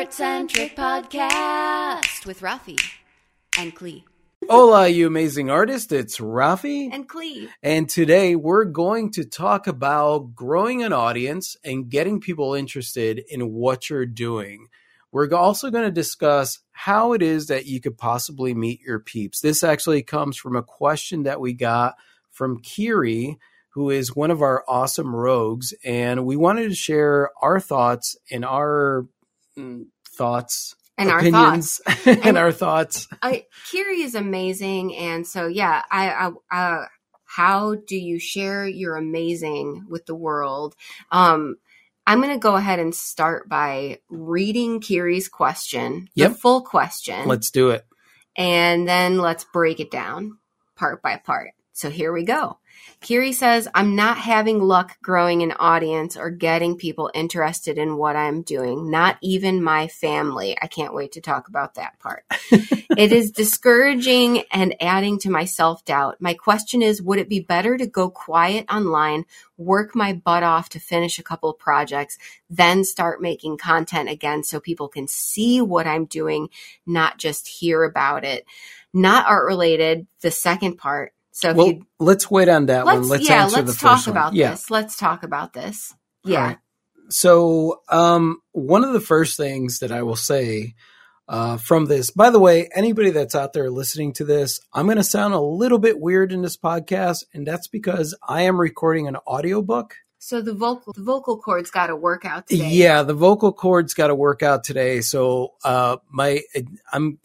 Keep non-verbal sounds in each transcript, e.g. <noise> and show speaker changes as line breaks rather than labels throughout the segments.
Art Centric Podcast with Rafi and Klee.
Hola, you amazing artist. It's Rafi.
And Klee.
And today we're going to talk about growing an audience and getting people interested in what you're doing. We're also going to discuss how it is that you could possibly meet your peeps. This actually comes from a question that we got from Kiri, who is one of our awesome rogues. And we wanted to share our thoughts and our thoughts
And our
thoughts <laughs> and,
And-
our thoughts.
I, Kiri is amazing. And so, yeah, I, I, uh, how do you share your amazing with the world? Um, I'm going to go ahead and start by reading Kiri's question,
Yep.
the full question.
Let's do it.
and then let's break it down part by part. So here we go. Kiri says, I'm not having luck growing an audience or getting people interested in what I'm doing, not even my family. I can't wait to talk about that part. <laughs> it is discouraging and adding to my self doubt. My question is Would it be better to go quiet online, work my butt off to finish a couple of projects, then start making content again so people can see what I'm doing, not just hear about it? Not art related, the second part. So
Well,
you
let's wait on that
let's,
one. Let's
yeah,
answer
let's
the
talk
first one.
about
Yeah.
this. Let's talk about this. Yeah.
right. So, um, one of the first things that I will say uh, from this, by the way, anybody that's out there listening to this, I'm going to sound a little bit weird in this podcast, and that's because I am recording an audiobook.
So the vocal the vocal cords got to work out today.
Yeah, the vocal cords got to work out today. So, uh, my I'm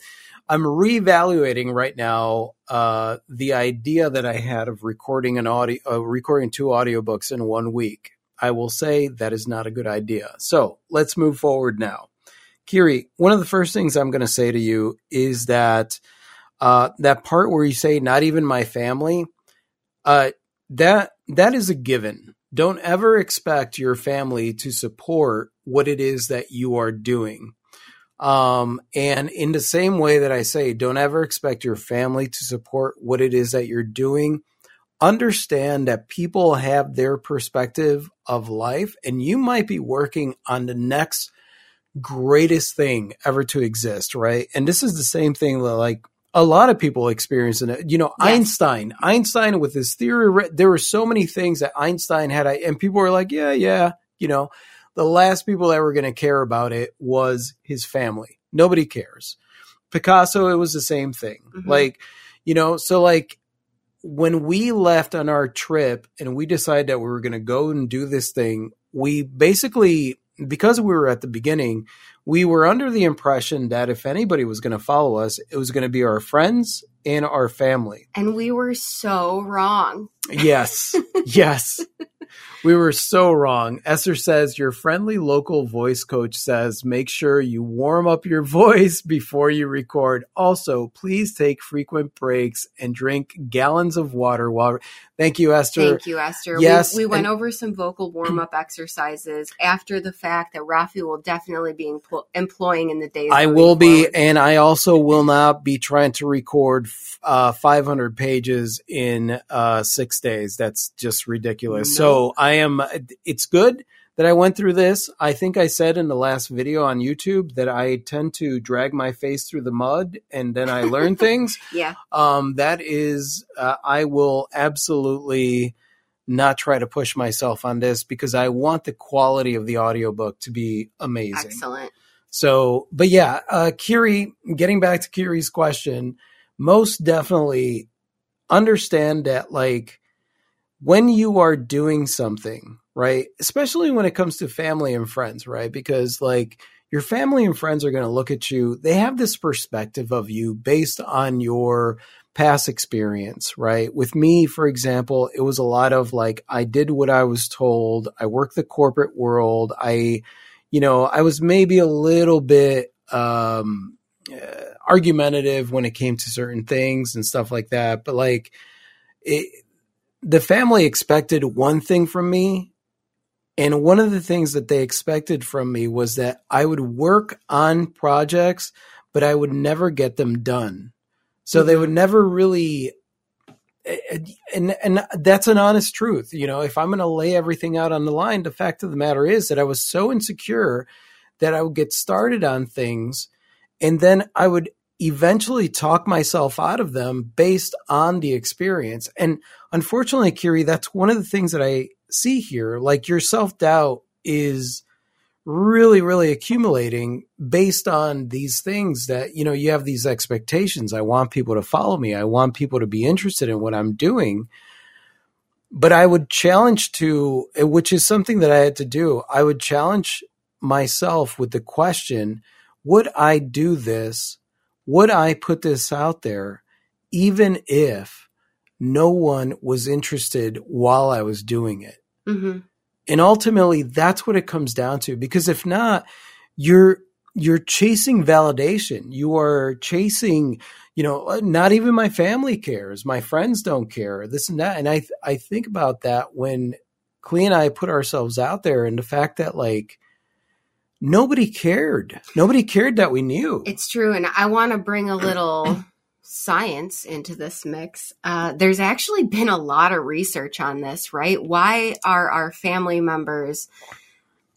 I'm reevaluating right now uh, the idea that I had of recording an audio, uh, recording two audiobooks in one week. I will say that is not a good idea. So let's move forward now. Kiri, one of the first things I'm going to say to you is that uh, that part where you say "not even my family," uh, that that is a given. Don't ever expect your family to support what it is that you are doing. Um, and in the same way that I say, don't ever expect your family to support what it is that you're doing. Understand that people have their perspective of life, and you might be working on the next greatest thing ever to exist, right? And this is the same thing that like a lot of people experience in it. You know,
Yes.
Einstein, Einstein with his theory, there were so many things that Einstein had, and people were like, yeah, yeah, you know, the last people that were going to care about it was his family. Nobody cares. Picasso, it was the same thing.
Mhm.
Like, you know, so like when we left on our trip and we decided that we were going to go and do this thing, we basically, because we were at the beginning, we were under the impression that if anybody was going to follow us, it was going to be our friends and our family.
And we were so wrong.
Yes. <laughs> yes. We were so wrong. Esther says your friendly local voice coach says make sure you warm up your <laughs> voice before you record. Also, please take frequent breaks and drink gallons of water while Thank you, Esther.
Thank you, Esther.
Yes,
we, we went
and-
over some vocal warm up <clears throat> exercises after the fact that Rafi will definitely be empl- employing in the days.
I will be,
forward.
and I also will not be trying to record uh, 500 pages in uh, six days. That's just ridiculous. So I am. It's good that I went through this. I think I said in the last video on YouTube that I tend to drag my face through the mud and then I learn <laughs> things.
yeah,
Um, that is, uh, I will absolutely not try to push myself on this because I want the quality of the audiobook to be amazing.
excellent.
So, but yeah, uh, Kiri, getting back to Kiri's question, most definitely understand that, like, when you are doing something, right, especially when it comes to family and friends, right, because, like, your family and friends are going to look at you, they have this perspective of you based on your past experience, right? With me, for example, it was a lot of like, I did what I was told, I worked the corporate world, I, you know, I was maybe a little bit um, uh, argumentative when it came to certain things and stuff like that. But like, it, the family expected one thing from me. And one of the things that they expected from me was that I would work on projects, but I would never get them done. So they mm-hmm. would never really and and that's an honest truth. You know, if I'm going to lay everything out on the line, the fact of the matter is that I was so insecure that I would get started on things and then I would eventually talk myself out of them based on the experience. And unfortunately, Kiri, that's one of the things that I see here. Like your self doubt is really, really accumulating based on these things that, you know, you have these expectations. I want people to follow me. I want people to be interested in what I'm doing. But I would challenge to, which is something that I had to do, I would challenge myself with the question would I do this? Would I put this out there even if no one was interested while I was doing it? Mm-hmm. And ultimately, that's what it comes down to. Because if not, you're you're chasing validation. You are chasing, you know, not even my family cares. My friends don't care. This and that. And I I think about that when Klee and I put ourselves out there, and the fact that like nobody cared. Nobody cared that we knew.
It's true. And I want to bring a little <clears throat> science into this mix. Uh, there's actually been a lot of research on this, right? Why are our family members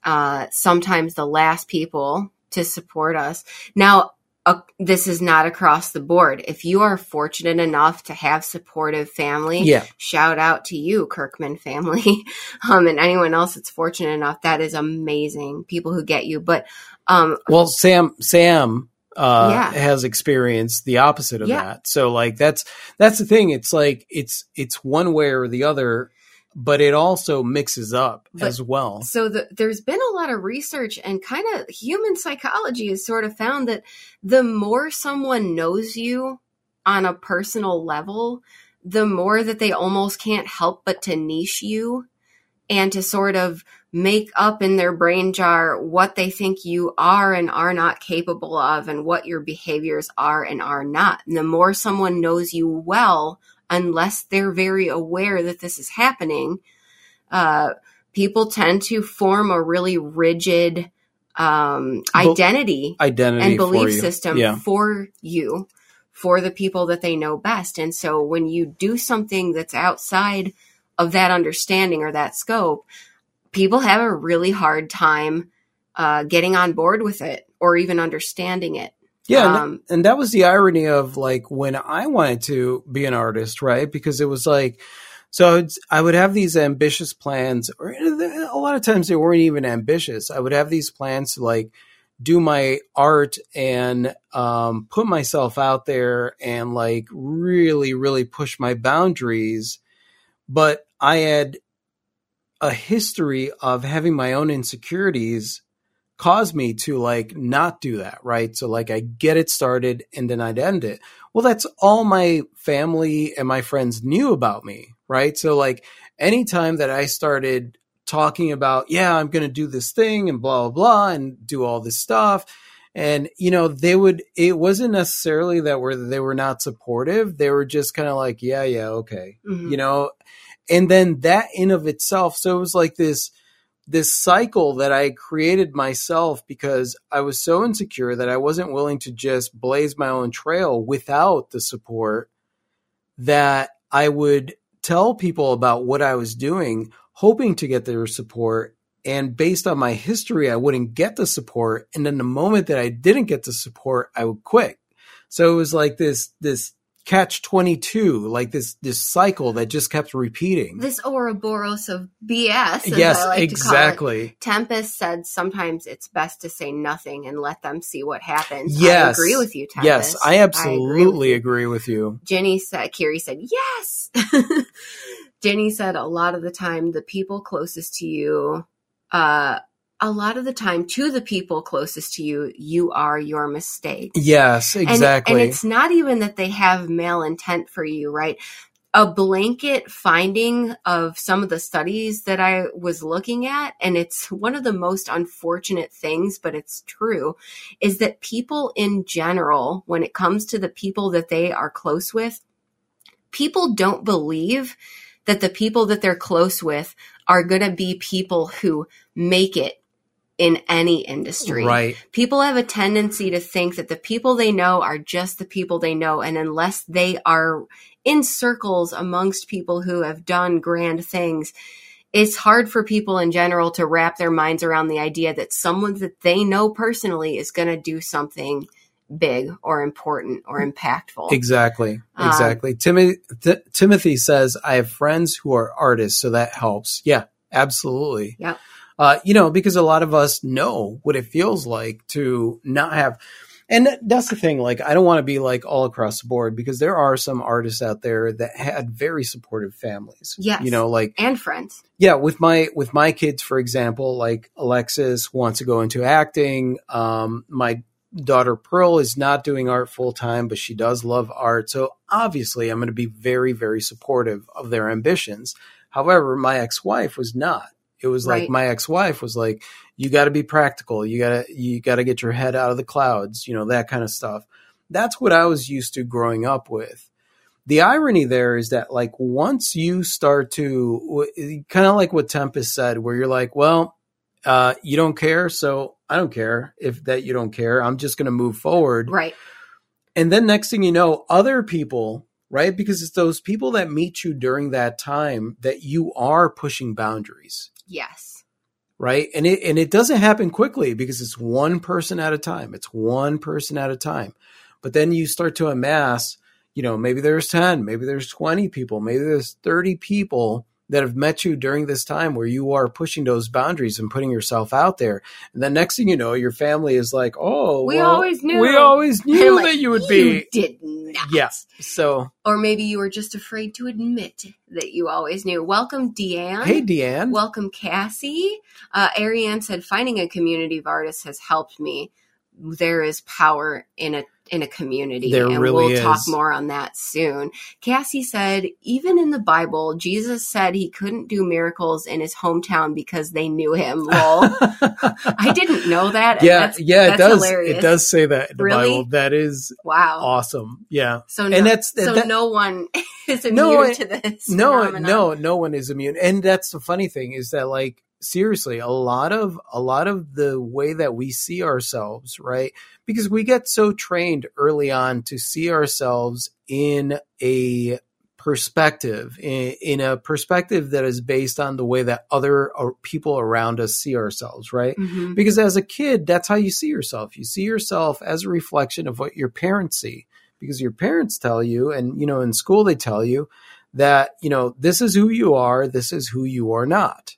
uh, sometimes the last people to support us? Now, uh, this is not across the board. If you are fortunate enough to have supportive family,
yeah.
shout out to you, Kirkman family, <laughs> um, and anyone else that's fortunate enough. That is amazing. People who get you, but um,
well, Sam, Sam. Uh, yeah. has experienced the opposite of yeah. that. So like that's that's the thing. It's like it's it's one way or the other but it also mixes up but, as well.
So the, there's been a lot of research and kind of human psychology has sort of found that the more someone knows you on a personal level, the more that they almost can't help but to niche you and to sort of make up in their brain jar what they think you are and are not capable of and what your behaviors are and are not. And the more someone knows you well unless they're very aware that this is happening, uh, people tend to form a really rigid um, identity,
identity
and belief system yeah. for you, for the people that they know best. And so when you do something that's outside of that understanding or that scope, people have a really hard time uh, getting on board with it or even understanding it.
Yeah, um, and, that, and that was the irony of like when I wanted to be an artist, right? Because it was like, so I would have these ambitious plans, or a lot of times they weren't even ambitious. I would have these plans to like do my art and um, put myself out there and like really, really push my boundaries. But I had a history of having my own insecurities caused me to like not do that, right? So like I get it started and then I'd end it. Well, that's all my family and my friends knew about me, right? So like anytime that I started talking about, yeah, I'm going to do this thing and blah, blah, blah, and do all this stuff. And, you know, they would, it wasn't necessarily that were, they were not supportive. They were just kind of like, yeah, yeah, okay. Mm-hmm. You know, and then that in of itself. So it was like this, this cycle that I created myself because I was so insecure that I wasn't willing to just blaze my own trail without the support that I would tell people about what I was doing, hoping to get their support. And based on my history, I wouldn't get the support. And then the moment that I didn't get the support, I would quit. So it was like this, this catch 22 like this this cycle that just kept repeating.
This ouroboros of bs
yes like exactly.
Tempest said sometimes it's best to say nothing and let them see what happens. Yes. i agree with you tempest.
Yes i absolutely I agree, with you. agree with you.
Jenny said kiri said yes. <laughs> Jenny said a lot of the time the people closest to you uh a lot of the time to the people closest to you, you are your mistake.
Yes, exactly.
And, and, it's not even that they have malintent for you, right? A blanket finding of some of the studies that I was looking at, and it's one of the most unfortunate things, but it's true, is that people in general, when it comes to the people that they are close with, people don't believe that the people that they're close with are going to be people who make it in any industry.
Right.
People have a tendency to think that the people they know are just the people they know. And unless they are in circles amongst people who have done grand things, it's hard for people in general to wrap their minds around the idea that someone that they know personally is going to do something big or important or impactful.
Exactly.
Um,
Exactly. Timothy, Th- Timothy says, I have friends who are artists, so that helps. Yeah, absolutely.
Yep.
Uh, you know, because a lot of us know what it feels like to not have. And that's the thing. Like, I don't want to be like all across the board because there are some artists out there that had very supportive families.
Yes.
You know, like
And friends.
yeah with my with my kids for example like alexis wants to go into acting um my daughter pearl is not doing art full time but she does love art so obviously i'm going to be very very supportive of their ambitions however my ex-wife was not it was like my ex-wife was like you got to be practical. You got to you got to get your head out of the clouds you know that kind of stuff. That's what i was used to growing up with. The irony there is that like once you start to kind of like what tempest said where you're like well uh, you don't care so i don't care if that you don't care. I'm just going to move forward.
Right.
and then next thing you know other people right? Because it's those people that meet you during that time that you are pushing boundaries
Yes.
right? And it and it doesn't happen quickly because it's one person at a time. It's one person at a time. But then you start to amass you know maybe there's 10 maybe there's 20 people maybe there's 30 people that have met you during this time where you are pushing those boundaries and putting yourself out there and then next thing you know your family is like oh
We
well,
always knew."
we always knew
like,
that you would
You
be
did not.
yeah so
Or maybe you were just afraid to admit that you always knew. Welcome, Deanne.
hey deanne
Welcome, Cassie. Uh, Ariane said, finding a community of artists has helped me. There is power in a in a community,
There
and
really
we'll talk more on that soon. Cassie said, even in the Bible, Jesus said he couldn't do miracles in his hometown because they knew him. Lol. <laughs> I didn't know that.
yeah
that's-
yeah it does
hilarious.
it does say that in the
Really?
bible that is
Wow.
awesome yeah
So no,
and that's
so
that-
no one <laughs> is immune
No,
to this.
no
phenomenon.
no no one is immune and that's the funny thing is that like seriously a lot of a lot of the way that we see ourselves right? Because we get so trained early on to see ourselves in a perspective in, in a perspective that is based on the way that other uh, people around us see ourselves right?
Mhm.
because as a kid that's how you see yourself. You see yourself as a reflection of what your parents see. Because your parents tell you and you know in school they tell you that you know this is who you are this is who you are not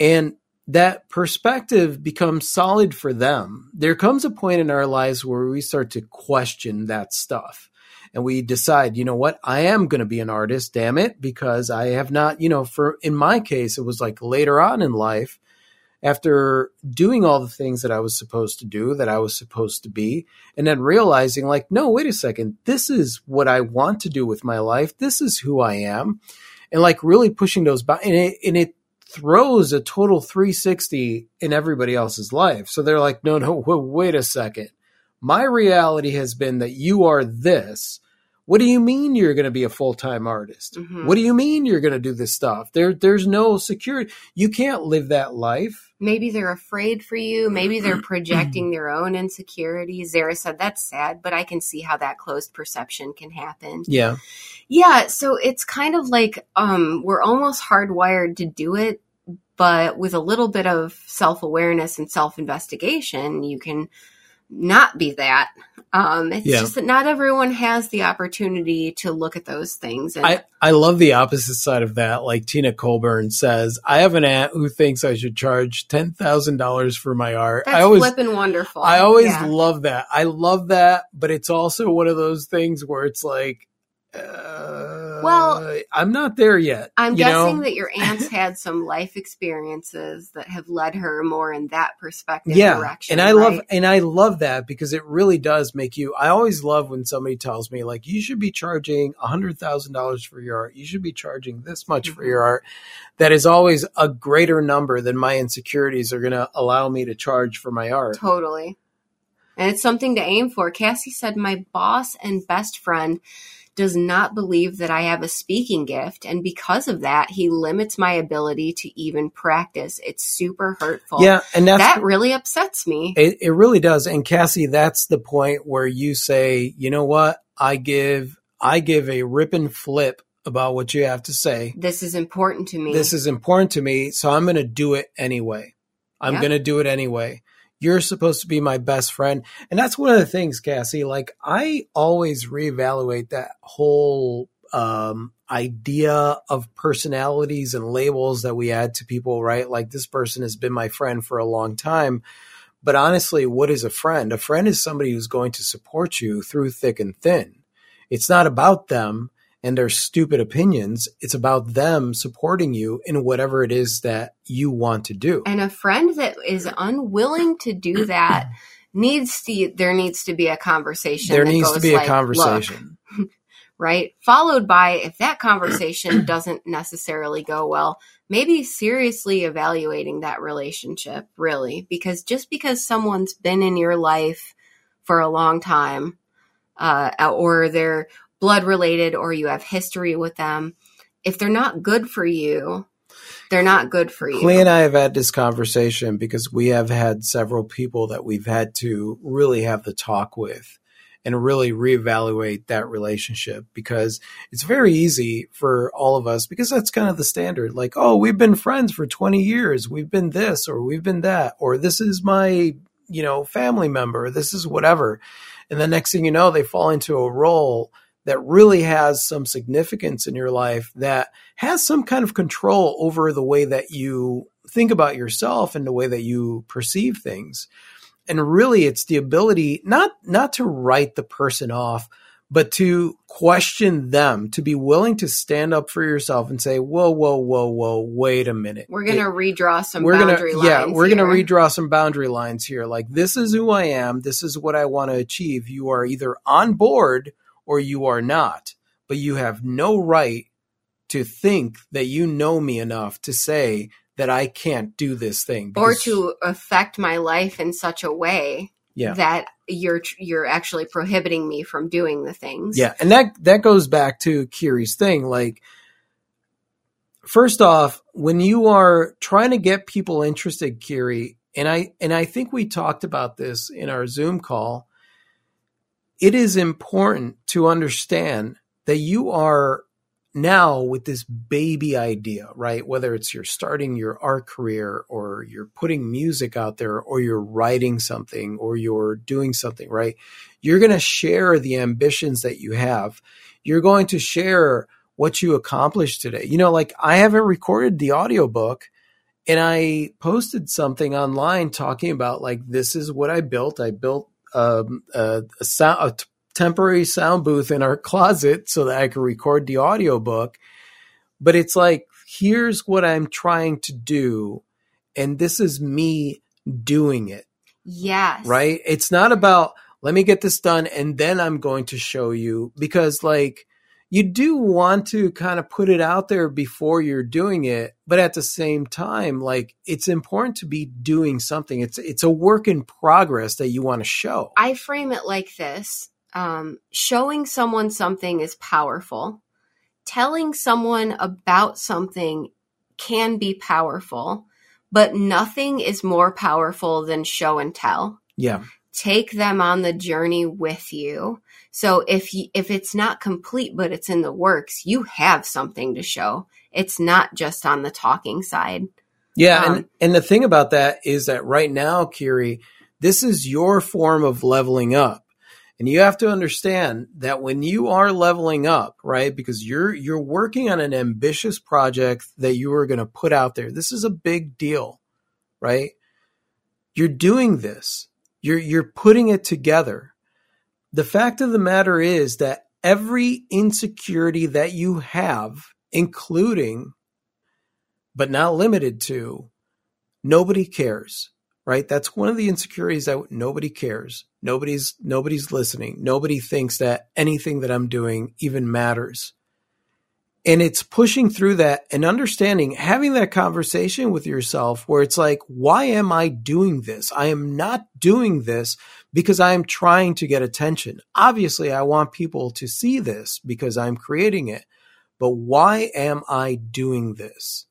and that perspective becomes solid for them there comes a point in our lives where we start to question that stuff and we decide you know what i am going to be an artist damn it because i have not you know for in my case it was like later on in life after doing all the things that I was supposed to do, that I was supposed to be, and then realizing, like, no, wait a second, this is what I want to do with my life. This is who I am. And like really pushing those, bo- and it, and it throws a total 360 in everybody else's life. So they're like, no, no, wait a second. My reality has been that you are this. What do you mean you're going to be a full time artist?
Mhm.
What do you mean you're going to do this stuff? There, there's no security. You can't live that life.
Maybe they're afraid for you. Maybe they're <clears throat> projecting their own insecurities. Zara said that's sad, but I can see how that closed perception can happen.
Yeah.
Yeah, so it's kind of like um we're almost hardwired to do it, but with a little bit of self-awareness and self-investigation, you can not be that. Um it's
Yeah.
just that not everyone has the opportunity to look at those things and
I, I love the opposite side of that. Like Tina Colburn says, I have an aunt who thinks I should charge ten thousand dollars for my art.
that's
I always
flippin' wonderful.
I always
Yeah.
love that. I love that, but it's also one of those things where it's like, uh,
Well,
I'm not there yet.
I'm guessing
know?
that your aunt's had some life experiences that have led her more in that perspective
yeah,
direction.
and I love and I love that because it really does make you. I always love when somebody tells me like, you should be charging a hundred thousand dollars for your art. You should be charging this much for
Mhm.
your art. That is always a greater number than my insecurities are going to allow me to charge for my art.
Totally. And it's something to aim for. Cassie said, My boss and best friend does not believe that I have a speaking gift. And because of that, he limits my ability to even practice. It's super hurtful.
Yeah, and that's
that really upsets me.
It, it really does. And Cassie, that's the point where you say, you know what? I give, I give a rip and flip about what you have to say.
This is important to me.
This is important to me, so I'm going to do it anyway. I'm
Yep.
going to do it anyway. You're supposed to be my best friend. And that's one of the things, Cassie, like I always reevaluate that whole um, idea of personalities and labels that we add to people, right? Like this person has been my friend for a long time. But honestly, what is a friend? A friend is somebody who's going to support you through thick and thin. It's not about them and their stupid opinions. It's about them supporting you in whatever it is that you want to do.
and a friend that is unwilling to do <clears throat> that needs to there needs to be a conversation
There needs to be a
like, "Look,"
conversation. <laughs>
right followed by if that conversation <clears throat> doesn't necessarily go well maybe seriously evaluating that relationship really because just because someone's been in your life for a long time uh, or they're blood related or you have history with them if they're not good for you they're not good for you.
Klee and I have had this conversation because we have had several people that we've had to really have the talk with and really reevaluate that relationship because it's very easy for all of us because that's kind of the standard. Like oh we've been friends for 20 years. We've been this or we've been that or this is my you know family member. This is whatever. And the next thing you know they fall into a role that really has some significance in your life that has some kind of control over the way that you think about yourself and the way that you perceive things. And really it's the ability not not to write the person off but to question them to be willing to stand up for yourself and say whoa whoa whoa whoa wait a minute.
We're gonna redraw some
we're
boundary
gonna yeah we're gonna redraw some boundary lines here. Like this is who i am. This is what i want to achieve. You are either on board or you are not but you have no right to think that you know me enough to say that i can't do this thing
or to affect my life in such a way
Yeah.
that you're you're actually prohibiting me from doing the things.
Yeah, and that that goes back to Kiri's thing. Like, first off, when you are trying to get people interested, Kiri, and I and I think we talked about this in our Zoom call. It is important to understand that you are now with this baby idea, right? Whether it's you're starting your art career or you're putting music out there or you're writing something or you're doing something, right? You're going to share the ambitions that you have. You're going to share what you accomplished today. You know, like I haven't recorded the audiobook and I posted something online talking about like this is what I built. I built um, a, a sound a t- temporary sound booth in our closet so that I could record the audiobook. But it's like here's what I'm trying to do and this is me doing it
Yes.
right? It's not about let me get this done and then I'm going to show you because like you do want to kind of put it out there before you're doing it, but at the same time like it's important to be doing something. It's it's a work in progress that you want to show.
I frame it like this. Um, showing someone something is powerful. Telling someone about something can be powerful, but nothing is more powerful than show and tell.
yeah.
Take them on the journey with you. So if you, if it's not complete but it's in the works, you have something to show. It's not just on the talking side.
Yeah,
Um,
and and the thing about that is that right now, Kiri, this is your form of leveling up. And you have to understand that when you are leveling up, right? Because you're you're working on an ambitious project that you are going to put out there. This is a big deal, right? You're doing this. You're you're putting it together. The fact of the matter is that every insecurity that you have, including but not limited to nobody cares right? That's one of the insecurities that nobody cares. Nobody's nobody's listening. Nobody thinks that anything that i'm doing even matters and it's pushing through that and understanding having that conversation with yourself where it's like why am i doing this? I am not doing this because i am trying to get attention. Obviously i want people to see this because i'm creating it but why am i doing this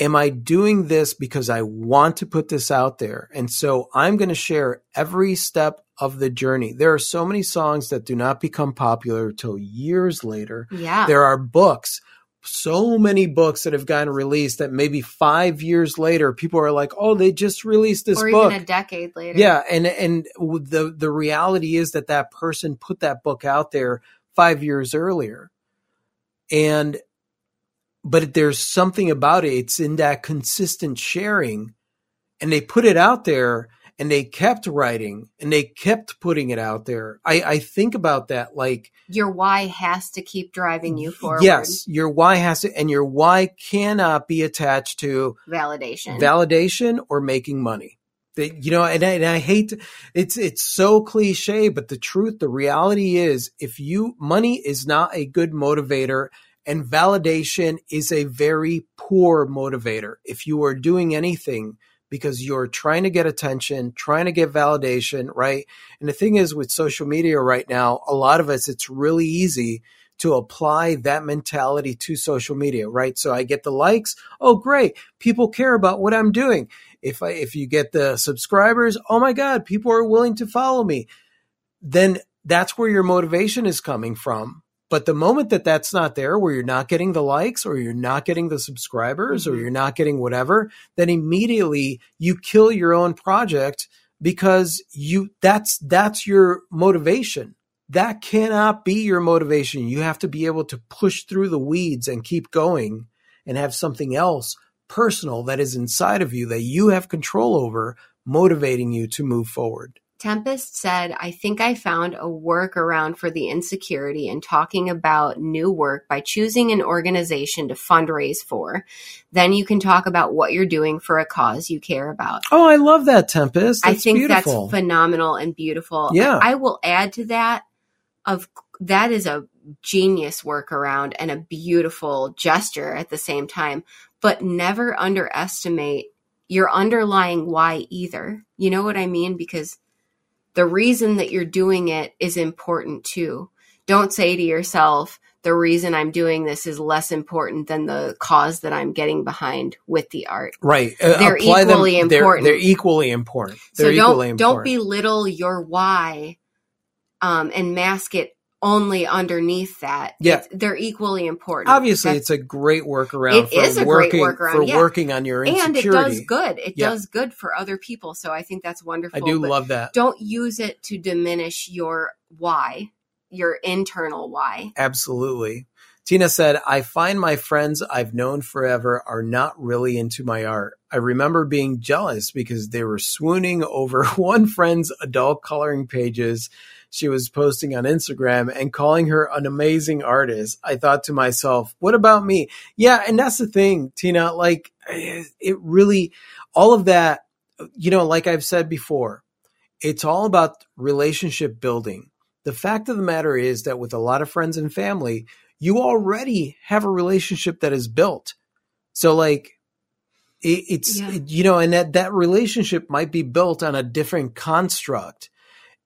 am I doing this because I want to put this out there? And so I'm going to share every step of the journey. There are so many songs that do not become popular till years later.
Yeah.
There are books, so many books that have gotten released that maybe five years later, people are like, "Oh, they just released this
or
book."
even a decade later.
Yeah, and and the the reality is that that person put that book out there five years earlier, and but there's something about it. It's in that consistent sharing, and they put it out there, and they kept writing, and they kept putting it out there. I I think about that like
Your why has to keep driving you forward.
yes, your why has to, and your why cannot be attached to
Validation.
validation or making money. They, you know, and I, and I hate to, it's it's so cliche, but the truth, the reality is, if you money is not a good motivator, and validation is a very poor motivator. If you are doing anything because you're trying to get attention, trying to get validation, right? And the thing is, with social media right now, a lot of us, it's really easy to apply that mentality to social media, right? So I get the likes. Oh, great. People care about what I'm doing. If I, if you get the subscribers, oh my God, people are willing to follow me. Then that's where your motivation is coming from. But the moment that that's not there, where you're not getting the likes or you're not getting the subscribers or
Mhm.
you're not getting whatever, then immediately you kill your own project because you, that's, that's your motivation that cannot be your motivation. You have to be able to push through the weeds and keep going and have something else personal that is inside of you that you have control over motivating you to move forward.
Tempest said, I think I found a workaround for the insecurity in talking about new work by choosing an organization to fundraise for. Then you can talk about what you're doing for a cause you care about.
Oh, I love that, Tempest. That's
I think
beautiful.
that's phenomenal and beautiful.
Yeah.
I will add to that of that is a genius workaround and a beautiful gesture at the same time, but never underestimate your underlying why either. You know what I mean? Because the reason that you're doing it is important too. Don't say to yourself, the reason I'm doing this is less important than the cause that I'm getting behind with the art.
right. Uh,
They're
apply them-
equally
they're-
important.
They're, equally important. They're
so don't
equally
don't
important.
belittle your why um, and mask it only underneath that.
Yeah.
It's- they're equally important.
Obviously,
That's-
it's a great workaround
It
for
is a great
working
workaround,
for
yeah.
working on your
and
insecurity.
it does good. It
Yeah.
does good for other people. So I think that's wonderful.
I do
but
love that.
Don't use it to diminish your why, your internal why.
Absolutely. Tina said, I find my friends I've known forever are not really into my art. I remember being jealous because they were swooning over <laughs> one friend's adult coloring pages she was posting on Instagram and calling her an amazing artist. I thought to myself, what about me? Yeah. And that's the thing, Tina, like eh, it really, all of that, you know, like I've said before, it's all about relationship building. The fact of the matter is that with a lot of friends and family, you already have a relationship that is built. So like it, it's
Yeah.
you know, and that that relationship might be built on a different construct.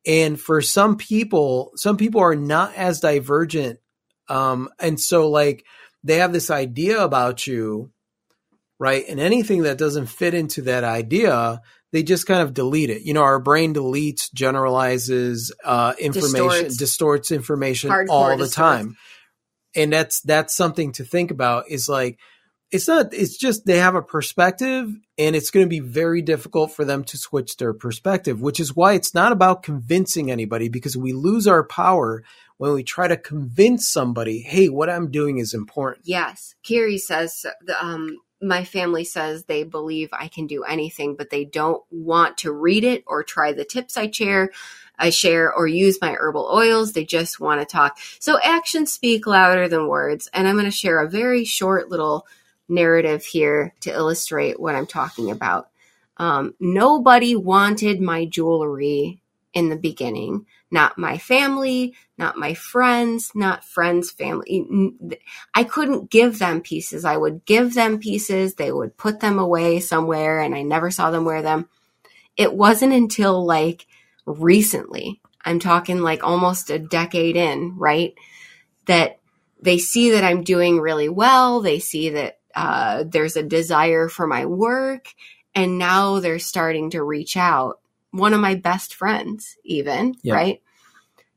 And for some people, some people are not as divergent. Um, and so like they have this idea about you, right? And anything that doesn't fit into that idea, they just kind of delete it. You know, our brain deletes, generalizes, uh, information,
Distorts.
distorts, information
Hardcore
all the
distorts.
time. And that's, that's something to think about is like, it's not, it's just they have a perspective and it's going to be very difficult for them to switch their perspective, which is why it's not about convincing anybody because we lose our power when we try to convince somebody, hey, what I'm doing is important.
Yes. Kiri says, um, my family says they believe I can do anything, but they don't want to read it or try the tips I share. I share or use my herbal oils. They just want to talk. So actions speak louder than words. And I'm going to share a very short little narrative here to illustrate what I'm talking about. Um, nobody wanted my jewelry in the beginning. Not my family, not my friends, not friends' family. I couldn't give them pieces. I would give them pieces. They would put them away somewhere and I never saw them wear them. It wasn't until like recently, I'm talking like almost a decade in, right? That they see that I'm doing really well. They see that uh, there's a desire for my work. And now they're starting to reach out. One of my best friends, even,
Yeah.
right?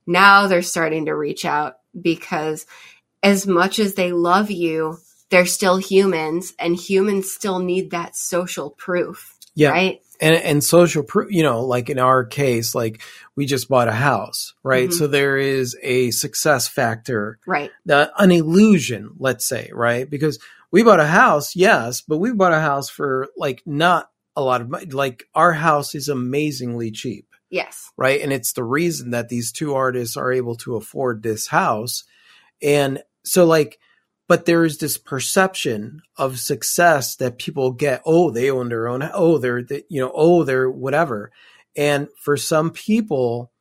Now they're starting to reach out because as much as they love you, they're still humans and humans still need that social proof,
Yeah.
right?
and and social proof you know like in our case like we just bought a house right
Mhm.
so there is a success factor
Right.
the, an illusion let's say right because we bought a house yes but we bought a house for like not a lot of money like our house is amazingly cheap.
Yes.
right? And it's the reason that these two artists are able to afford this house. And so like but there is this perception of success that people get oh they own their own oh they're the, you know oh they're whatever. And for some people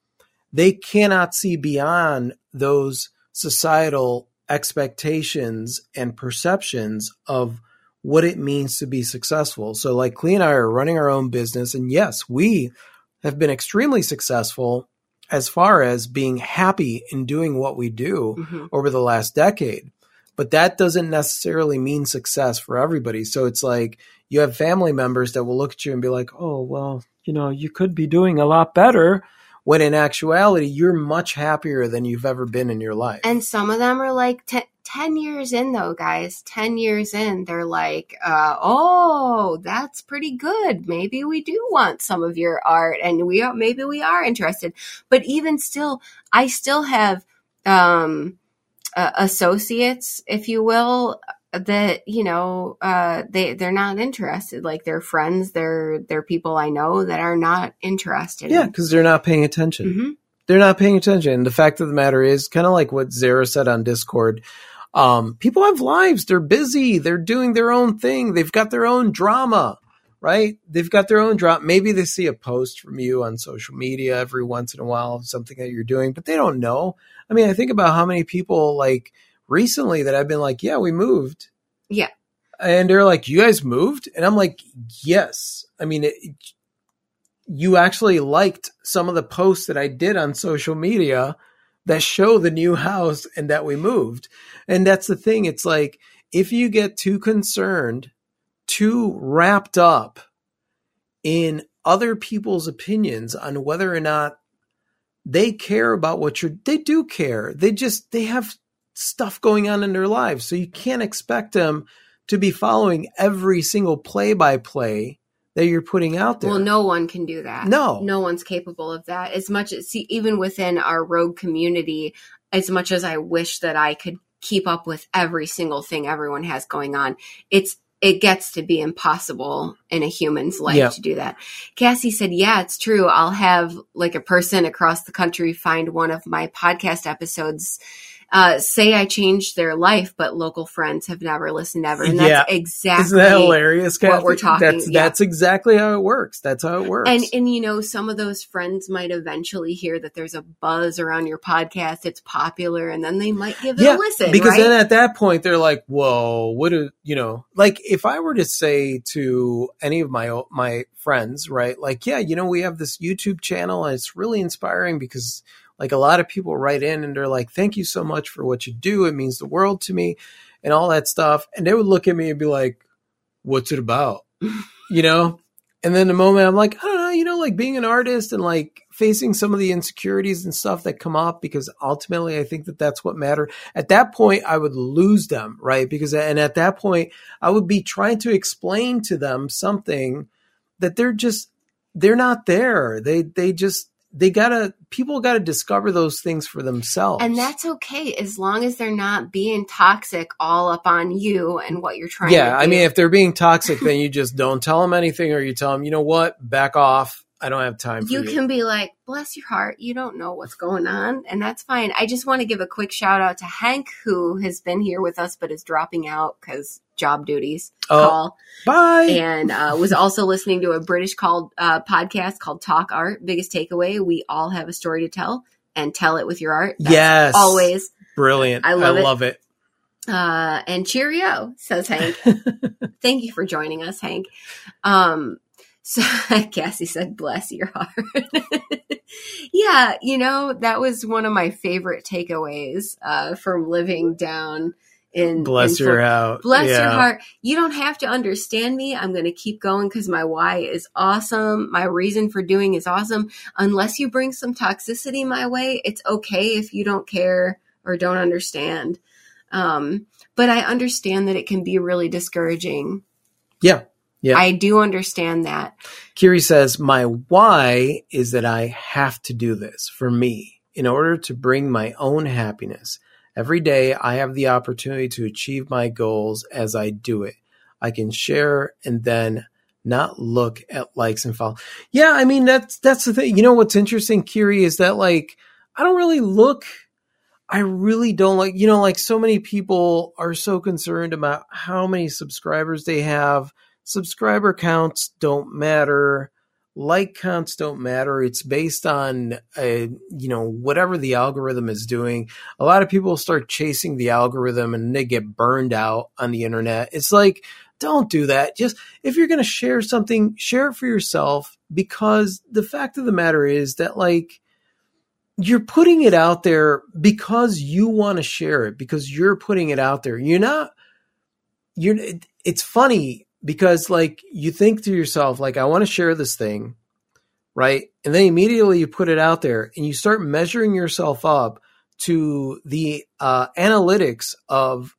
they cannot see beyond those societal expectations and perceptions of what it means to be successful so like Klee and I are running our own business and yes we have been extremely successful as far as being happy in doing what we do
hmm
over the last decade. But that doesn't necessarily mean success for everybody. So it's like you have family members that will look at you and be like, oh, well, you know, you could be doing a lot better. When in actuality, you're much happier than you've ever been in your life.
And some of them are like te- 10 years in, though, guys. 10 years in, they're like, uh, oh, that's pretty good. Maybe we do want some of your art and we are, maybe we are interested. But even still, I still have, um, uh, associates, if you will, that you know uh they they're not interested like they're friends they're they're people i know that are not interested
yeah, because they're not paying attention.
hmm
they're not paying attention. And the fact of the matter is, kind of like what Zara said on Discord, um, people have lives. They're busy. They're doing their own thing. They've got their own drama, right? They've got their own drama. Maybe they see a post from you on social media every once in a while of something that you're doing, but they don't know. I mean, I think about how many people like recently that I've been like, yeah, we moved.
Yeah.
And they're like, you guys moved? And I'm like, yes. I mean, it, you actually liked some of the posts that I did on social media that show the new house and that we moved. And that's the thing. It's like if you get too concerned, too wrapped up in other people's opinions on whether or not they care about what you're, they do care. They just, they have stuff going on in their lives. So you can't expect them to be following every single play by play that you're putting out there.
Well, no one can do that.
No.
No one's capable of that. As much as, see, even within our rogue community, as much as I wish that I could keep up with every single thing everyone has going on, it's, it gets to be impossible in a human's life
Yeah.
to do that. Cassie said, Yeah, it's true. I'll have like a person across the country find one of my podcast episodes, uh, say I changed their life, but local friends have never listened ever. And that's
Yeah.
exactly
Isn't that hilarious?
what
Kathy?
we're talking-
That's
yeah.
that's exactly how it works. That's how it works.
And and you know, some of those friends might eventually hear that there's a buzz around your podcast, it's popular, and then they might give it
yeah,
a listen.
because
right?
then at that point they're like, "Whoa, what do you know?" Like if I were to say to any of my my friends, right? Like, yeah, you know, we have this YouTube channel, and it's really inspiring because like a lot of people write in and they're like, "Thank you so much for what you do. It means the world to me," and all that stuff. And they would look at me and be like, "What's it about?" <laughs> you know. And then the moment I'm like, I don't know, you know, like being an artist and like facing some of the insecurities and stuff that come up because ultimately I think that that's what matter. At that point, I would lose them, right? Because, and at that point, I would be trying to explain to them something that they're just, they're not there. They, they just, they gotta, people gotta discover those things for themselves.
and that's okay as long as they're not being toxic all up on you and what you're trying
yeah, I mean, if they're being toxic, then you just don't tell them anything or you tell them, you know what, back off. I don't have time for you.
you can be like, bless your heart, you don't know what's going on, and that's fine. I just want to give a quick shout out to Hank, who has been here with us but is dropping out because job duties
Oh,
call.
bye.
and uh, was also listening to a British called uh, podcast called Talk Art. Biggest takeaway: we all have a story to tell, and tell it with your art. That's
yes.
always.
Brilliant.
I love it.
love it.
Uh, and cheerio, says Hank. <laughs> Thank you for joining us, Hank. Um, so <laughs> Cassie said, "Bless your heart." <laughs> yeah, you know that was one of my favorite takeaways uh, from living down in
Bless
in
your out.
Bless your heart. You don't have to understand me. I'm going to keep going because my why is awesome. My reason for doing is awesome. Unless you bring some toxicity my way, it's okay if you don't care or don't understand. Um, but I understand that it can be really discouraging.
Yeah. Yeah.
I do understand that.
Kiri says, My why is that I have to do this for me in order to bring my own happiness. Every day I have the opportunity to achieve my goals as I do it. I can share and then not look at likes and follow. Yeah, I mean that's that's the thing. You know what's interesting, Kiri, is that like I don't really look I really don't like, you know, like so many people are so concerned about how many subscribers they have. Subscriber counts don't matter. Like counts don't matter. It's based on, uh, you know, whatever the algorithm is doing. A lot of people start chasing the algorithm and they get burned out on the internet. It's like, don't do that. Just if you're going to share something, share it for yourself because the fact of the matter is that, like, you're putting it out there because you want to share it because you're putting it out there you're not you're it's funny because like you think to yourself like i want to share this thing right? And then immediately you put it out there and you start measuring yourself up to the uh, analytics of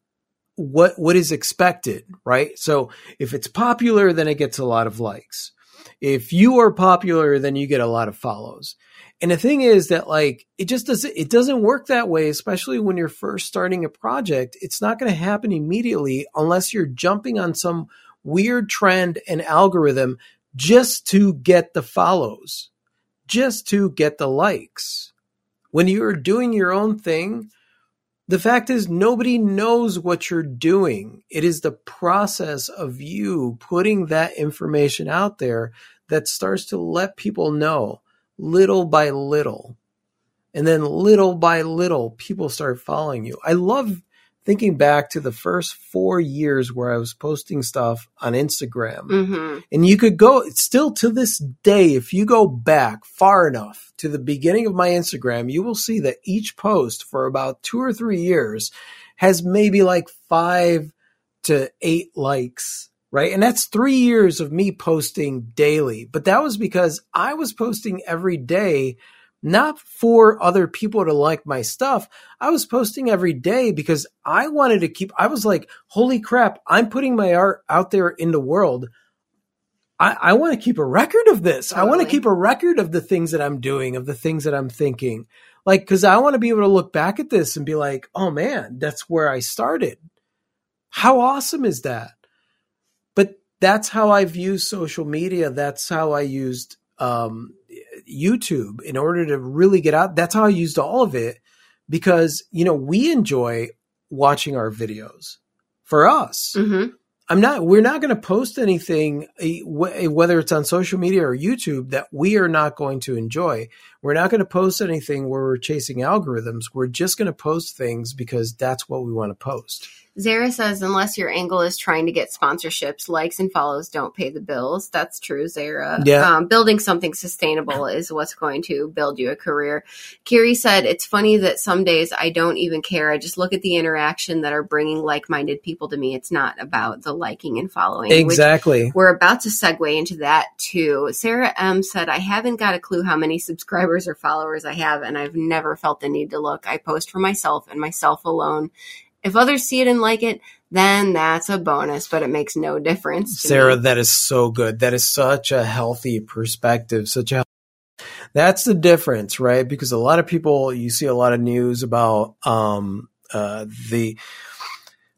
what what is expected right? So if it's popular then it gets a lot of likes. If you are popular then you get a lot of follows. And the thing is that like it just doesn't it doesn't work that way, especially when you're first starting a project. It's not going to happen immediately unless you're jumping on some weird trend and algorithm just to get the follows, just to get the likes. When you're doing your own thing, the fact is nobody knows what you're doing. It is the process of you putting that information out there that starts to let people know little by little. And then little by little, people start following you. I love thinking back to the first four years where I was posting stuff on Instagram.
hmm
And you could go, still to this day, if you go back far enough to the beginning of my Instagram, you will see that each post for about two or three years has maybe like five to eight likes right? And that's three years of me posting daily. But that was because I was posting every day, not for other people to like my stuff. I was posting every day because I wanted to keep, I was like, holy crap, I'm putting my art out there in the world. I, I want to keep a record of this. I want to keep a record of the things that I'm doing, of the things that I'm thinking. Like, cause I want to be able to look back at this and be like, oh man, that's where I started. How awesome is that? but that's how I've used social media. That's how I used um, YouTube in order to really get out. That's how I used all of it because, you know, we enjoy watching our videos for us.
hmm
I'm not, we're not going to post anything, eh, whether it's on social media or YouTube, that we are not going to enjoy. We're not going to post anything where we're chasing algorithms. We're just going to post things because that's what we want to post.
Zara says, unless your angle is trying to get sponsorships, likes and follows don't pay the bills. That's true, Zara.
Yeah.
Um, building something sustainable is what's going to build you a career. Kiri said, it's funny that some days I don't even care. I just look at the interaction that are bringing like minded people to me. It's not about the liking and following.
Exactly.
we're about to segue into that too. Sarah M said, I haven't got a clue how many subscribers or followers I have, and I've never felt the need to look. I post for myself and myself alone. If others see it and like it, then that's a bonus, but it makes no difference. To
Sarah,
me.
that is so good. That is such a healthy perspective. Such a that's the difference, right? Because a lot of people, you see a lot of news about um, uh, the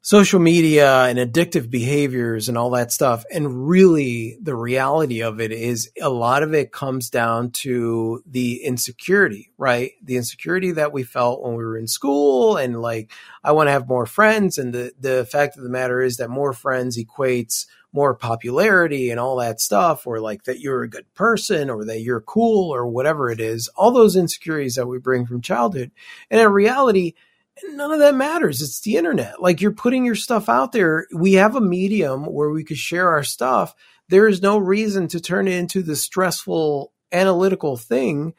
social media and addictive behaviors and all that stuff. And really, the reality of it is a lot of it comes down to the insecurity, right? The insecurity that we felt when we were in school and like, I want to have more friends. And the, the fact of the matter is that more friends equates more popularity and all that stuff, or like that you're a good person or that you're cool or whatever it is, all those insecurities that we bring from childhood. And in reality, none of that matters. It's the internet. Like you're putting your stuff out there. We have a medium where we could share our stuff. There is no reason to turn it into this stressful analytical thing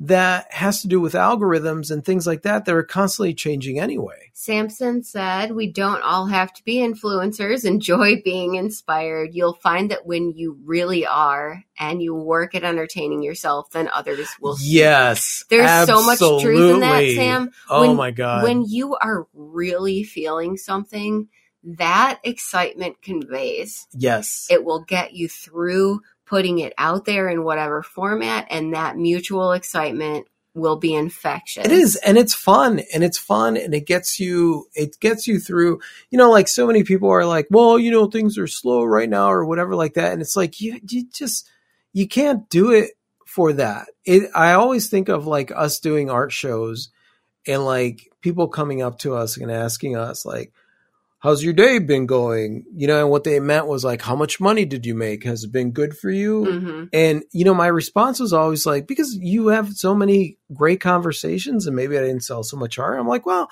that has to do with algorithms and things like that that are constantly changing anyway.
Samson said, We don't all have to be influencers. Enjoy being inspired. You'll find that when you really are and you work at entertaining yourself, then others will. see.
Yes.
There's so much truth in that. Sam.
Oh
When-
my God.
When you are really feeling something, that excitement conveys.
yes.
It will get you through putting it out there in whatever format, and that mutual excitement will be infectious.
It is, and it's fun, and it's fun, and it gets you. It gets you through. You know, like so many people are like, "Well, you know, things are slow right now," or whatever, like that. And it's like you, you just you can't do it for that. It. I always think of like us doing art shows, and like people coming up to us and asking us like. How's your day been going? You know, and what they meant was like, how much money did you make? Has it been good for you?
hmm
And you know, my response was always like, because you have so many great conversations, and maybe I didn't sell so much art. I'm like, well,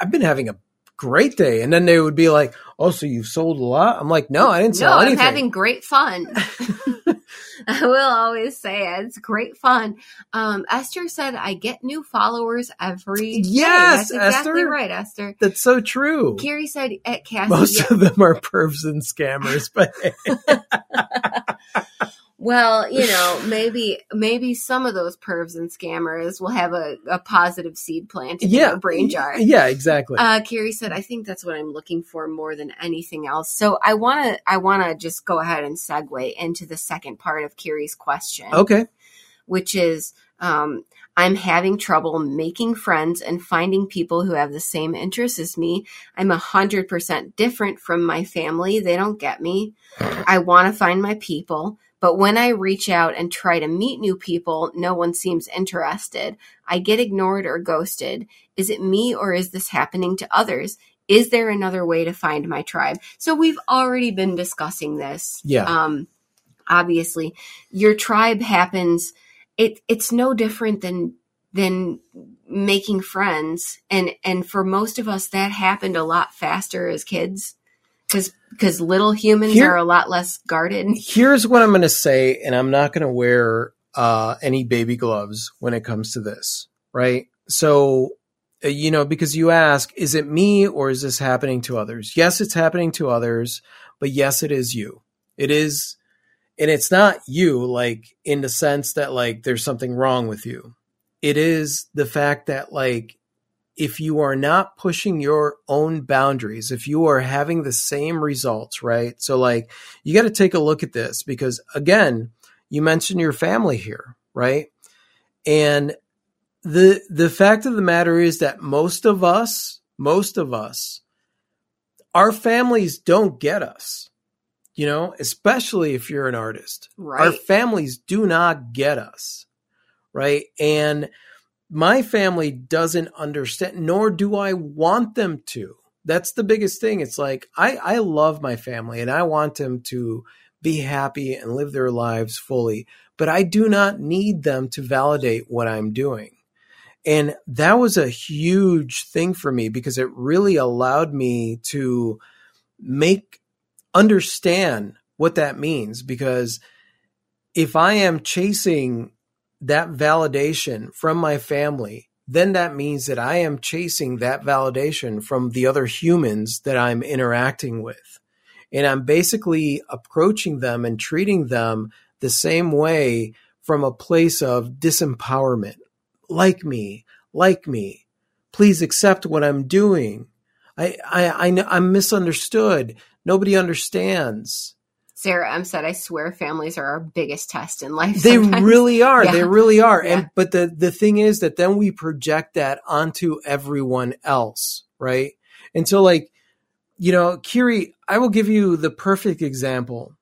I've been having a great day, and then they would be like, oh, so you've sold a lot? I'm like, no, I didn't
No,
sell
I'm
anything.
having great fun. <laughs> <laughs> I will always say it. It's great fun. Um, Esther said, I get new followers every day."
Yes,
That's exactly
Esther.
right, Esther.
That's so true.
Kiri said at Cassie,
Most of them are pervs and scammers, but <laughs> <laughs>
well, you know, maybe maybe some of those pervs and scammers will have a, a positive seed planted in
yeah,
their brain jar.
Yeah, exactly.
Uh, Carrie said, "I think that's what I'm looking for more than anything else." So I want to, I want to just go ahead and segue into the second part of Carrie's question,
okay.
which is, um, I'm having trouble making friends and finding people who have the same interests as me. I'm a hundred percent different from my family; they don't get me. I want to find my people. But when I reach out and try to meet new people, no one seems interested. I get ignored or ghosted. Is it me or is this happening to others? Is there another way to find my tribe? So we've already been discussing this.
Yeah.
Um, obviously, your tribe happens. It it's no different than than making friends, and and for most of us, that happened a lot faster as kids, because because little humans
Here-
are a lot less guarded. <laughs>
Here's what I'm going to say, and I'm not going to wear uh, any baby gloves when it comes to this, right? So, uh, you know, because you ask, is it me or is this happening to others? Yes, it's happening to others, but yes, it is you. It is, and it's not you, like, in the sense that, like, there's something wrong with you. It is the fact that, like, if you are not pushing your own boundaries, if you are having the same results, right? So, like, you got to take a look at this because, again, you mentioned your family here, right? And the the fact of the matter is that most of us, most of us, our families don't get us. You know, especially if you're an artist.
Right.
Our families do not get us. Right? And my family doesn't understand, nor do I want them to. That's the biggest thing. It's like I, I love my family and I want them to be happy and live their lives fully, but I do not need them to validate what I'm doing. And that was a huge thing for me because it really allowed me to make understand what that means because if I am chasing that validation from my family, then that means that I am chasing that validation from the other humans that I'm interacting with. And I'm basically approaching them and treating them the same way from a place of disempowerment. Like me, like me. Please accept what I'm doing. I, I, I, I'm misunderstood. Nobody understands.
Sarah M said, "I swear, families are our biggest test in life.
They
sometimes."
really are. They really are. <laughs>
Yeah.
And but the the thing is that then we project that onto everyone else, right? And so like, you know, Kiri, I will give you the perfect example.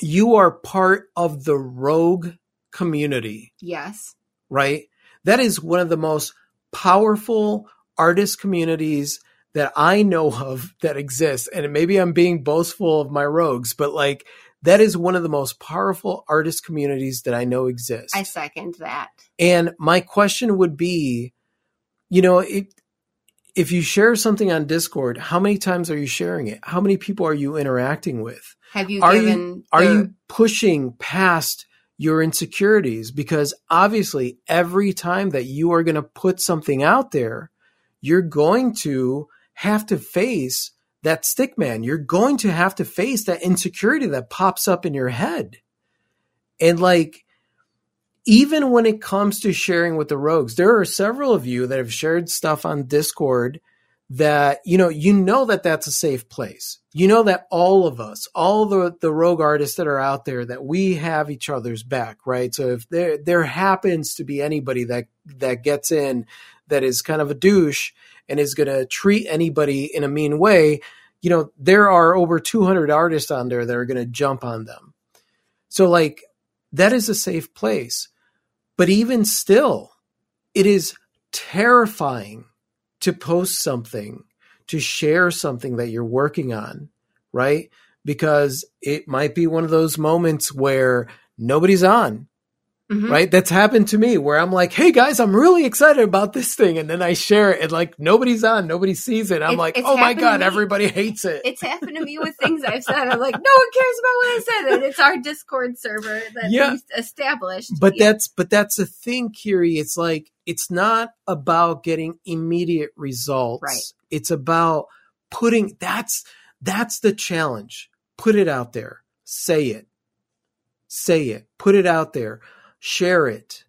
You are part of the rogue community,
Yes.
right? That is one of the most powerful artist communities that I know of that exists. And maybe I'm being boastful of my rogues, but like that is one of the most powerful artist communities that I know exists.
I second that.
and my question would be, you know, it, if you share something on Discord, how many times are you sharing it? How many people are you interacting with?
Have you
Are you are you pushing past your insecurities because obviously every time that you are going to put something out there, you're going to have to face that stick man. You're going to have to face that insecurity that pops up in your head. And like, even when it comes to sharing with the rogues, there are several of you that have shared stuff on Discord that you know you know that that's a safe place you know that all of us all the the rogue artists that are out there that we have each other's back right so if there there happens to be anybody that that gets in that is kind of a douche and is going to treat anybody in a mean way you know there are over 200 artists on there that are going to jump on them so like that is a safe place but even still it is terrifying to post something, to share something that you're working on, right? Because it might be one of those moments where nobody's on. Mm-hmm. Right. That's happened to me where I'm like, Hey guys, I'm really excited about this thing. And then I share it and like nobody's on, nobody sees it. I'm like, Oh my God, everybody hates it.
It's happened to me with things I've said. I'm like, <laughs> no one cares about what I said. And it's our Discord server that yeah. we established.
But yeah. that's, but that's the thing, Kiri. It's like, it's not about getting immediate results.
Right.
It's about putting that's that's the challenge. Put it out there. Say it. Say it. Put it out there. Share it.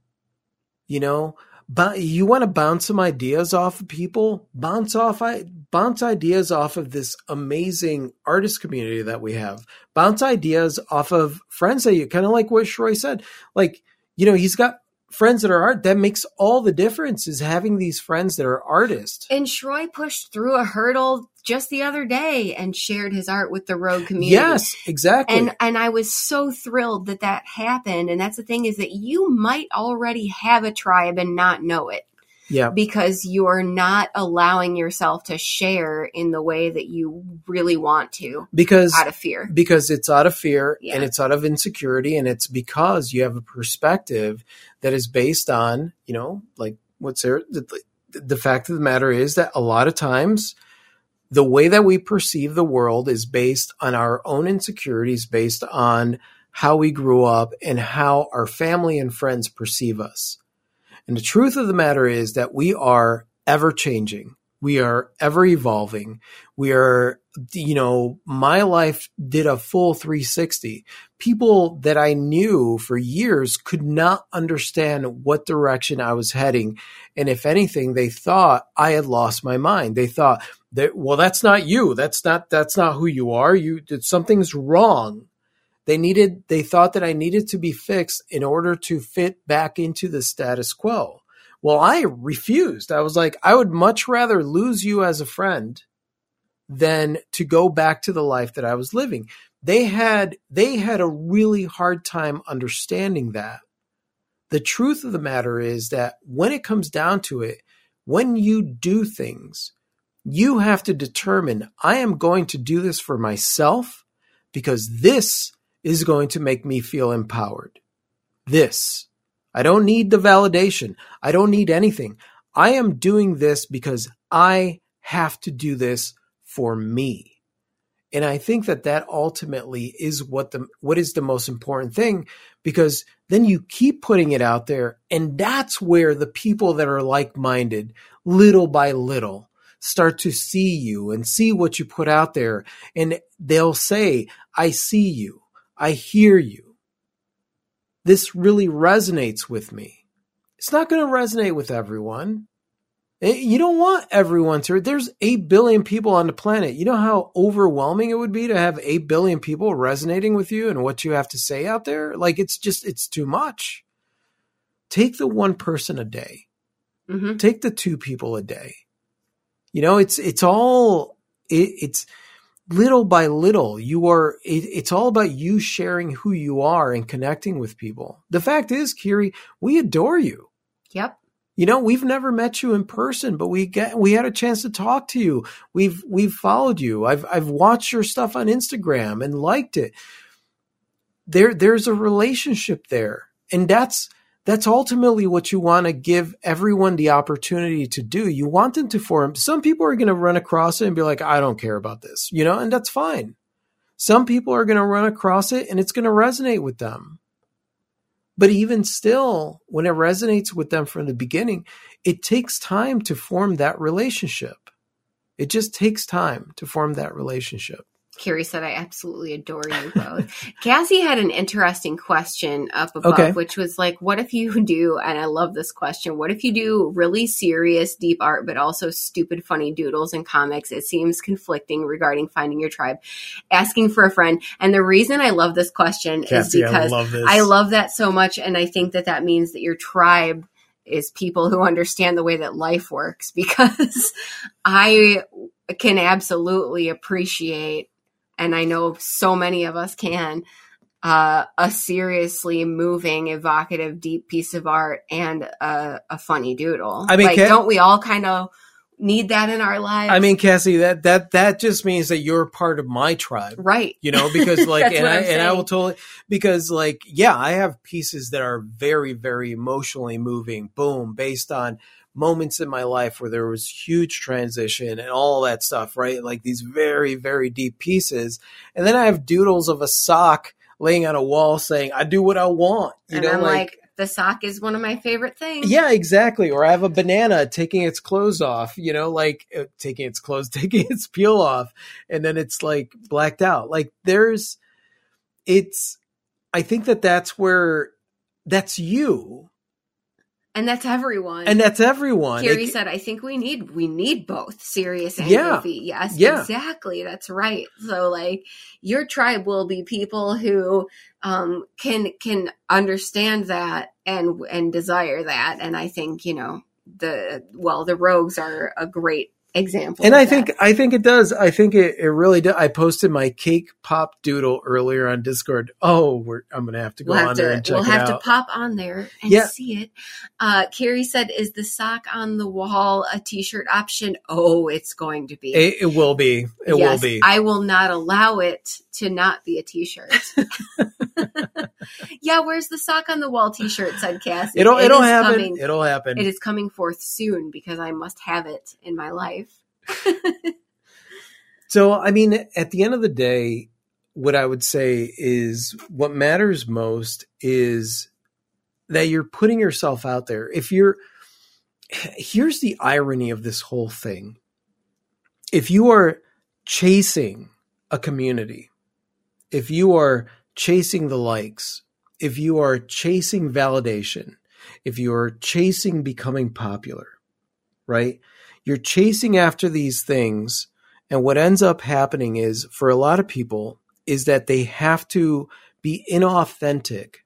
You know, but you want to bounce some ideas off of people, bounce off I bounce ideas off of this amazing artist community that we have. Bounce ideas off of friends that you kind of like what Shroy said. Like, you know, he's got friends that are art that makes all the difference is having these friends that are artists.
And Shroy pushed through a hurdle just the other day and shared his art with the rogue community.
Yes exactly.
And and i was so thrilled that that happened. And that's the thing is that you might already have a tribe and not know it
yeah.
Because you're not allowing yourself to share in the way that you really want to.
Because
out of fear.
Because it's out of fear yeah. and it's out of insecurity and it's because you have a perspective that is based on, you know, like what's there the, the fact of the matter is that a lot of times the way that we perceive the world is based on our own insecurities, based on how we grew up and how our family and friends perceive us. And the truth of the matter is that we are ever changing. We are ever evolving. We are, you know, my life did a full 360. People that I knew for years could not understand what direction I was heading. And if anything, they thought I had lost my mind. They thought that, well, that's not you. That's not, that's not who you are. You, something's wrong. They needed, they thought that I needed to be fixed in order to fit back into the status quo. Well, I refused. I was like, I would much rather lose you as a friend than to go back to the life that I was living. They had, they had a really hard time understanding that. The truth of the matter is that when it comes down to it, when you do things, you have to determine I am going to do this for myself because this is going to make me feel empowered. This. I don't need the validation. I don't need anything. I am doing this because I have to do this for me. And I think that that ultimately is what the what is the most important thing because then you keep putting it out there and that's where the people that are like-minded little by little start to see you and see what you put out there and they'll say I see you. I hear you. This really resonates with me. It's not going to resonate with everyone. Eh, you don't want everyone to. There's 8 billion people on the planet. You know how overwhelming it would be to have 8 billion people resonating with you and what you have to say out there? Like, it's just, it's too much. Take the one person a day. Mm-hmm. Take the two people a day. You know, it's, it's all, it, it's, little by little, you are, it, it's all about you sharing who you are and connecting with people. The fact is, Kiri, we adore you.
Yep.
You know, we've never met you in person, but we get, we had a chance to talk to you. We've, we've followed you. I've, I've watched your stuff on Instagram and liked it. There, there's a relationship there. And that's, that's ultimately what you want to give everyone the opportunity to do. You want them to form. Some people are going to run across it and be like, I don't care about this, you know, and that's fine. Some people are going to run across it and it's going to resonate with them. But even still, when it resonates with them from the beginning, it takes time to form that relationship. It just takes time to form that relationship.
Carrie said, I absolutely adore you both. <laughs> Cassie had an interesting question up above,
Okay.
which was like, what if you do, and I love this question, what if you do really serious, deep art, but also stupid, funny doodles and comics? It seems conflicting regarding finding your tribe, asking for a friend. And the reason I love this question
Cassie,
is because
I love.
I love that so much. And I think that that means that your tribe is people who understand the way that life works <laughs> because I can absolutely appreciate, and I know so many of us can, uh, a seriously moving, evocative, deep piece of art and a, a funny doodle.
I mean,
like,
Ca-
don't we all kind of need that in our lives?
I mean, Cassie, that that that just means that you're part of my tribe.
right.
You know, because <laughs> like, and I and I will totally because like, yeah, I have pieces that are very, very emotionally moving. Boom, based on moments in my life where there was huge transition and all that stuff, right? Like these very, very deep pieces, and then I have doodles of a sock laying on a wall saying, "I do what I want." You
and
know,
I'm like, the sock is one of my favorite things.
Yeah, exactly. Or I have a banana taking its clothes off, you know, like uh, taking its clothes, <laughs> taking its peel off, and then it's like blacked out. Like there's, it's, I think that that's where, that's you.
And that's everyone.
And that's everyone.
Carrie
It-
said, I think we need we need both serious and
Yeah.
goofy. Yes,
Yeah.
exactly. That's right. So like your tribe will be people who um can can understand that and and desire that. And I think, you know, the well, the rogues are a great example.
and I
that.
think I think it does. I think it, it really does. I posted my cake pop doodle earlier on Discord. Oh, we're, I'm gonna have to go
We'll
on
have
there and check
we'll have
out.
to pop on there and
Yeah.
see it. Uh Carrie said, Is the sock on the wall a t shirt option? Oh, it's going to be.
it, it will be. It will be.
I will not allow it to not be a t-shirt. <laughs> <laughs> yeah, where's the sock on the wall t-shirt? Said Cassie.
it'll
It
it'll
is
happen.
coming-
It'll happen.
it is coming forth soon because I must have it in my life. <laughs>
So, I mean, at the end of the day, what I would say is what matters most is that you're putting yourself out there. If you're, here's the irony of this whole thing. If you are chasing a community, if you are chasing the likes, if you are chasing validation, if you are chasing becoming popular, right? You're chasing after these things. And what ends up happening is for a lot of people is that they have to be inauthentic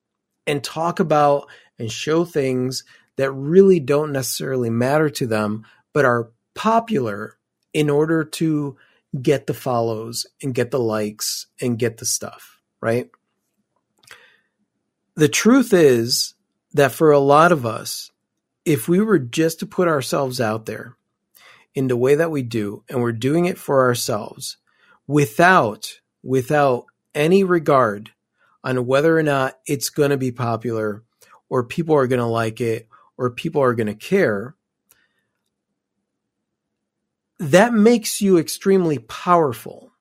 and talk about and show things that really don't necessarily matter to them, but are popular in order to get the follows and get the likes and get the stuff, right? The truth is that for a lot of us, if we were just to put ourselves out there in the way that we do, and we're doing it for ourselves without, without any regard on whether or not it's going to be popular or people are going to like it or people are going to care, that makes you extremely powerful.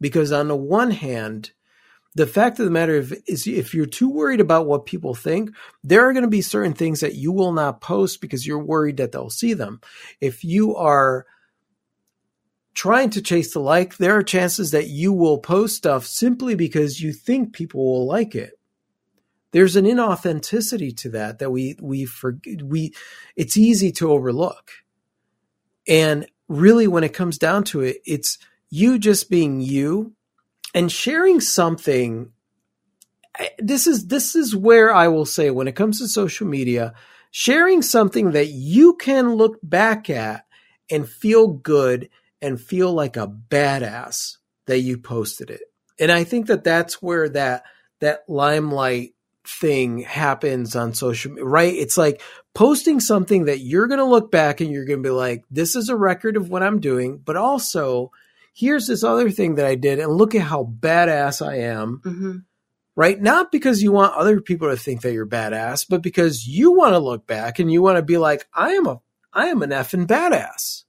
Because on the one hand, the fact of the matter is, if you're too worried about what people think, there are going to be certain things that you will not post because you're worried that they'll see them. If you are trying to chase the like, there are chances that you will post stuff simply because you think people will like it. There's an inauthenticity to that that we we forget we it's easy to overlook. And really when it comes down to it, it's you just being you and sharing something this is this is where I will say when it comes to social media, sharing something that you can look back at and feel good and feel like a badass that you posted it. And I think that that's where that that limelight thing happens on social media, right? It's like posting something that you're going to look back and you're going to be like, this is a record of what I'm doing, but also here's this other thing that I did and look at how badass I am,
hmm
right? Not because you want other people to think that you're badass, but because you want to look back and you want to be like, I am a, I am an effing badass.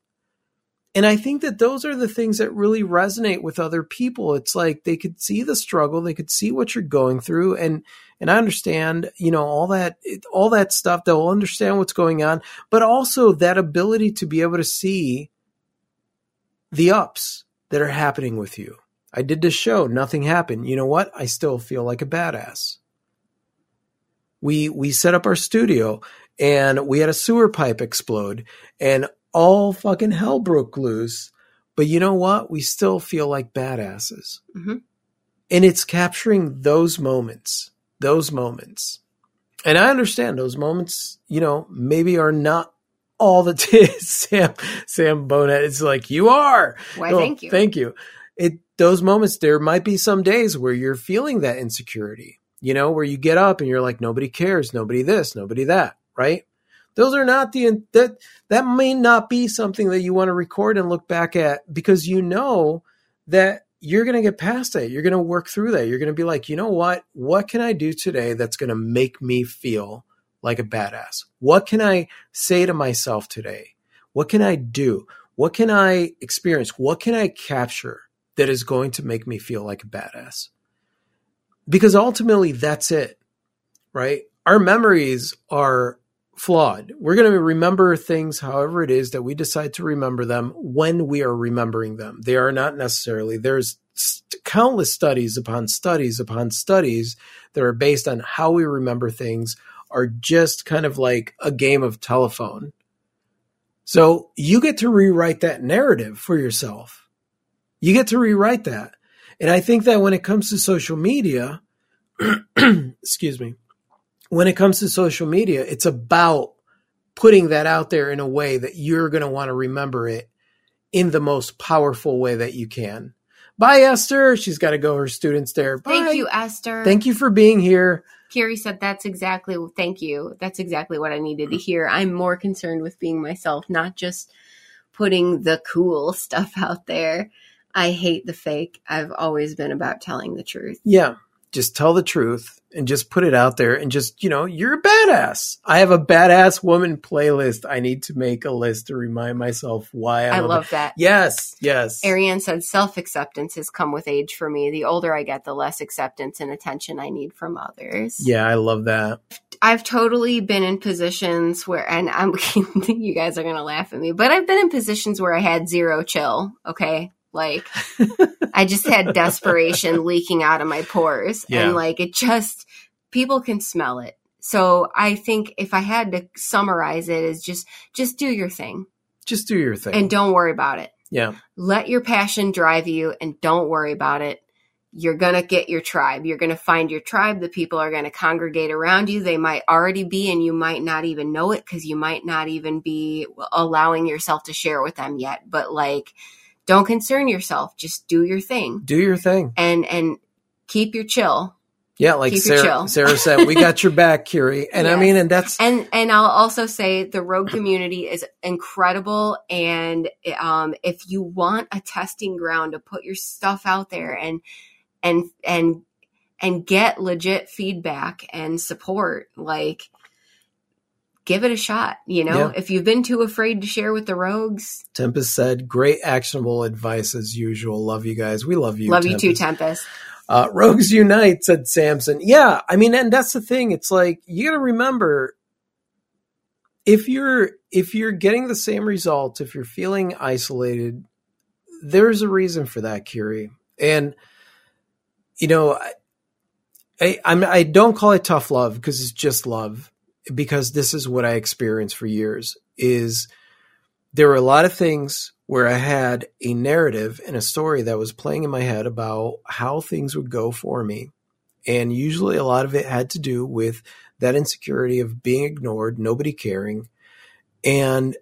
And I think that those are the things that really resonate with other people. It's like they could see the struggle, they could see what you're going through and and I understand, you know, all that all that stuff. They'll understand what's going on, but also that ability to be able to see the ups that are happening with you. I did this show, nothing happened. You know what? I still feel like a badass. We we set up our studio and we had a sewer pipe explode and all fucking hell broke loose. But you know what? We still feel like badasses. Mm-hmm. And it's capturing those moments, those moments. And I understand those moments, you know, maybe are not all the <laughs> time. Sam, Sam Bonet is like, you are.
Why, well, thank you.
Thank you. It, those moments, there might be some days where you're feeling that insecurity, you know, where you get up and you're like, nobody cares, nobody this, nobody that, right? Those are not the that that may not be something that you want to record and look back at because you know that you're going to get past it. You're going to work through that. You're going to be like, you know what? What can I do today that's going to make me feel like a badass? What can I say to myself today? What can I do? What can I experience? What can I capture that is going to make me feel like a badass? Because ultimately, that's it, right? Our memories are flawed. We're going to remember things however it is that we decide to remember them when we are remembering them. They are not necessarily, there's countless studies upon studies upon studies that are based on how we remember things are just kind of like a game of telephone. So you get to rewrite that narrative for yourself. You get to rewrite that. And I think that when it comes to social media, <clears throat> excuse me, when it comes to social media, it's about putting that out there in a way that you're going to want to remember it in the most powerful way that you can. Bye, Esther. She's got to go. Her students there. Bye.
Thank you, Esther.
Thank you for being here.
Kiri said that's exactly thank you. That's exactly what I needed to hear. I'm more concerned with being myself, not just putting the cool <laughs> stuff out there. I hate the fake. I've always been about telling the truth.
Yeah just tell the truth and just put it out there and just, you know, you're a badass. I have a badass woman playlist. I need to make a list to remind myself why
I'm i love that.
Yes, yes.
Ariane said self acceptance has come with age for me. The older I get, the less acceptance and attention I need from others.
Yeah, I love that.
I've totally been in positions where, and I'm, <laughs> you guys are going to laugh at me, but I've been in positions where I had zero chill. Okay. Like <laughs> I just had desperation leaking out of my pores. Yeah. And like it just people can smell it. So I think if I had to summarize it is just just do your thing.
Just do your thing.
And don't worry about it.
Yeah.
Let your passion drive you and don't worry about it. You're going to get your tribe. You're going to find your tribe. The people are going to congregate around you. They might already be, and you might not even know it because you might not even be allowing yourself to share with them yet. But like, don't concern yourself. Just do your thing.
Do your thing.
And and keep your chill.
Yeah, like Sarah, Sarah said, we got your back, Kiri. And yes. I mean, and that's
and and I'll also say the rogue community is incredible. And um, if you want a testing ground to put your stuff out there and and and and get legit feedback and support, like give it a shot. You know, yeah. if you've been too afraid to share with the rogues.
Tempest said, great actionable advice as usual. Love you guys. We love you.
Love Tempest. you too, Tempest.
Uh, rogues unite, said Samson. Yeah, I mean, and that's the thing. It's like you got to remember if you're if you're getting the same results, if you're feeling isolated, there's a reason for that, Kiri. And you know, I, I I'm I don't call it tough love because it's just love because this is what I experienced for years is there were a lot of things where I had a narrative and a story that was playing in my head about how things would go for me. And usually a lot of it had to do with that insecurity of being ignored, nobody caring. And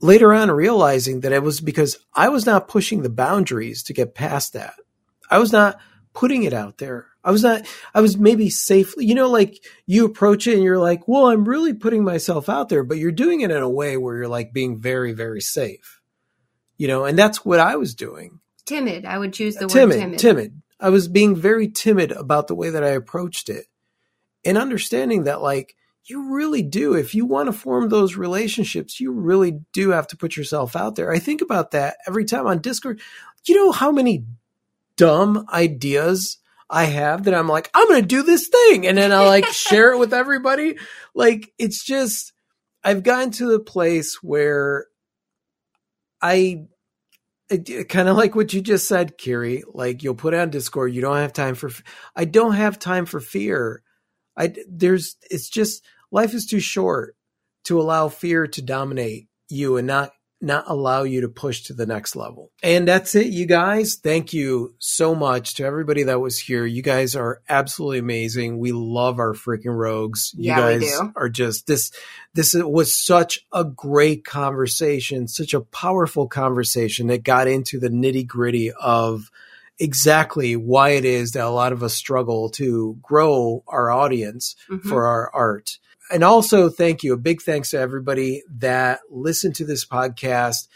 later on realizing that it was because I was not pushing the boundaries to get past that. I was not putting it out there. I was not, I was maybe safely, you know, like you approach it and you're like, well, I'm really putting myself out there, but you're doing it in a way where you're like being very, very safe, you know, and that's what I was doing.
Timid. I would choose the
timid,
word timid.
Timid. I was being very timid about the way that I approached it and understanding that like, you really do. If you want to form those relationships, you really do have to put yourself out there. I think about that every time on Discord. You know how many dumb ideas I have that I'm like, I'm going to do this thing. And then I like share it with everybody. Like, it's just, I've gotten to the place where I, kind of like what you just said, Kiri, like you'll put on Discord, you don't have time for, I don't have time for fear. I, there's, it's just, life is too short to allow fear to dominate you and not not allow you to push to the next level. And that's it, you guys. Thank you so much to everybody that was here. You guys are absolutely amazing. We love our freaking rogues. You
Yeah,
guys
do.
are just this this was such a great conversation, such a powerful conversation that got into the nitty-gritty of exactly why it is that a lot of us struggle to grow our audience
Mhm.
for our art. And also, thank you. A big thanks to everybody that listened to this podcast.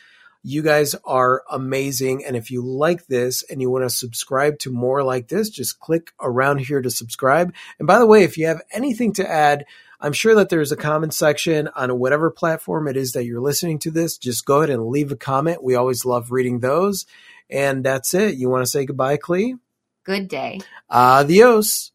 You guys are amazing. And if you like this and you want to subscribe to more like this, just click around here to subscribe. And by the way, if you have anything to add, I'm sure that there's a comment section on whatever platform it is that you're listening to this. Just go ahead and leave a comment. We always love reading those. And that's it. You want to say goodbye, Klee?
Good day.
Adios.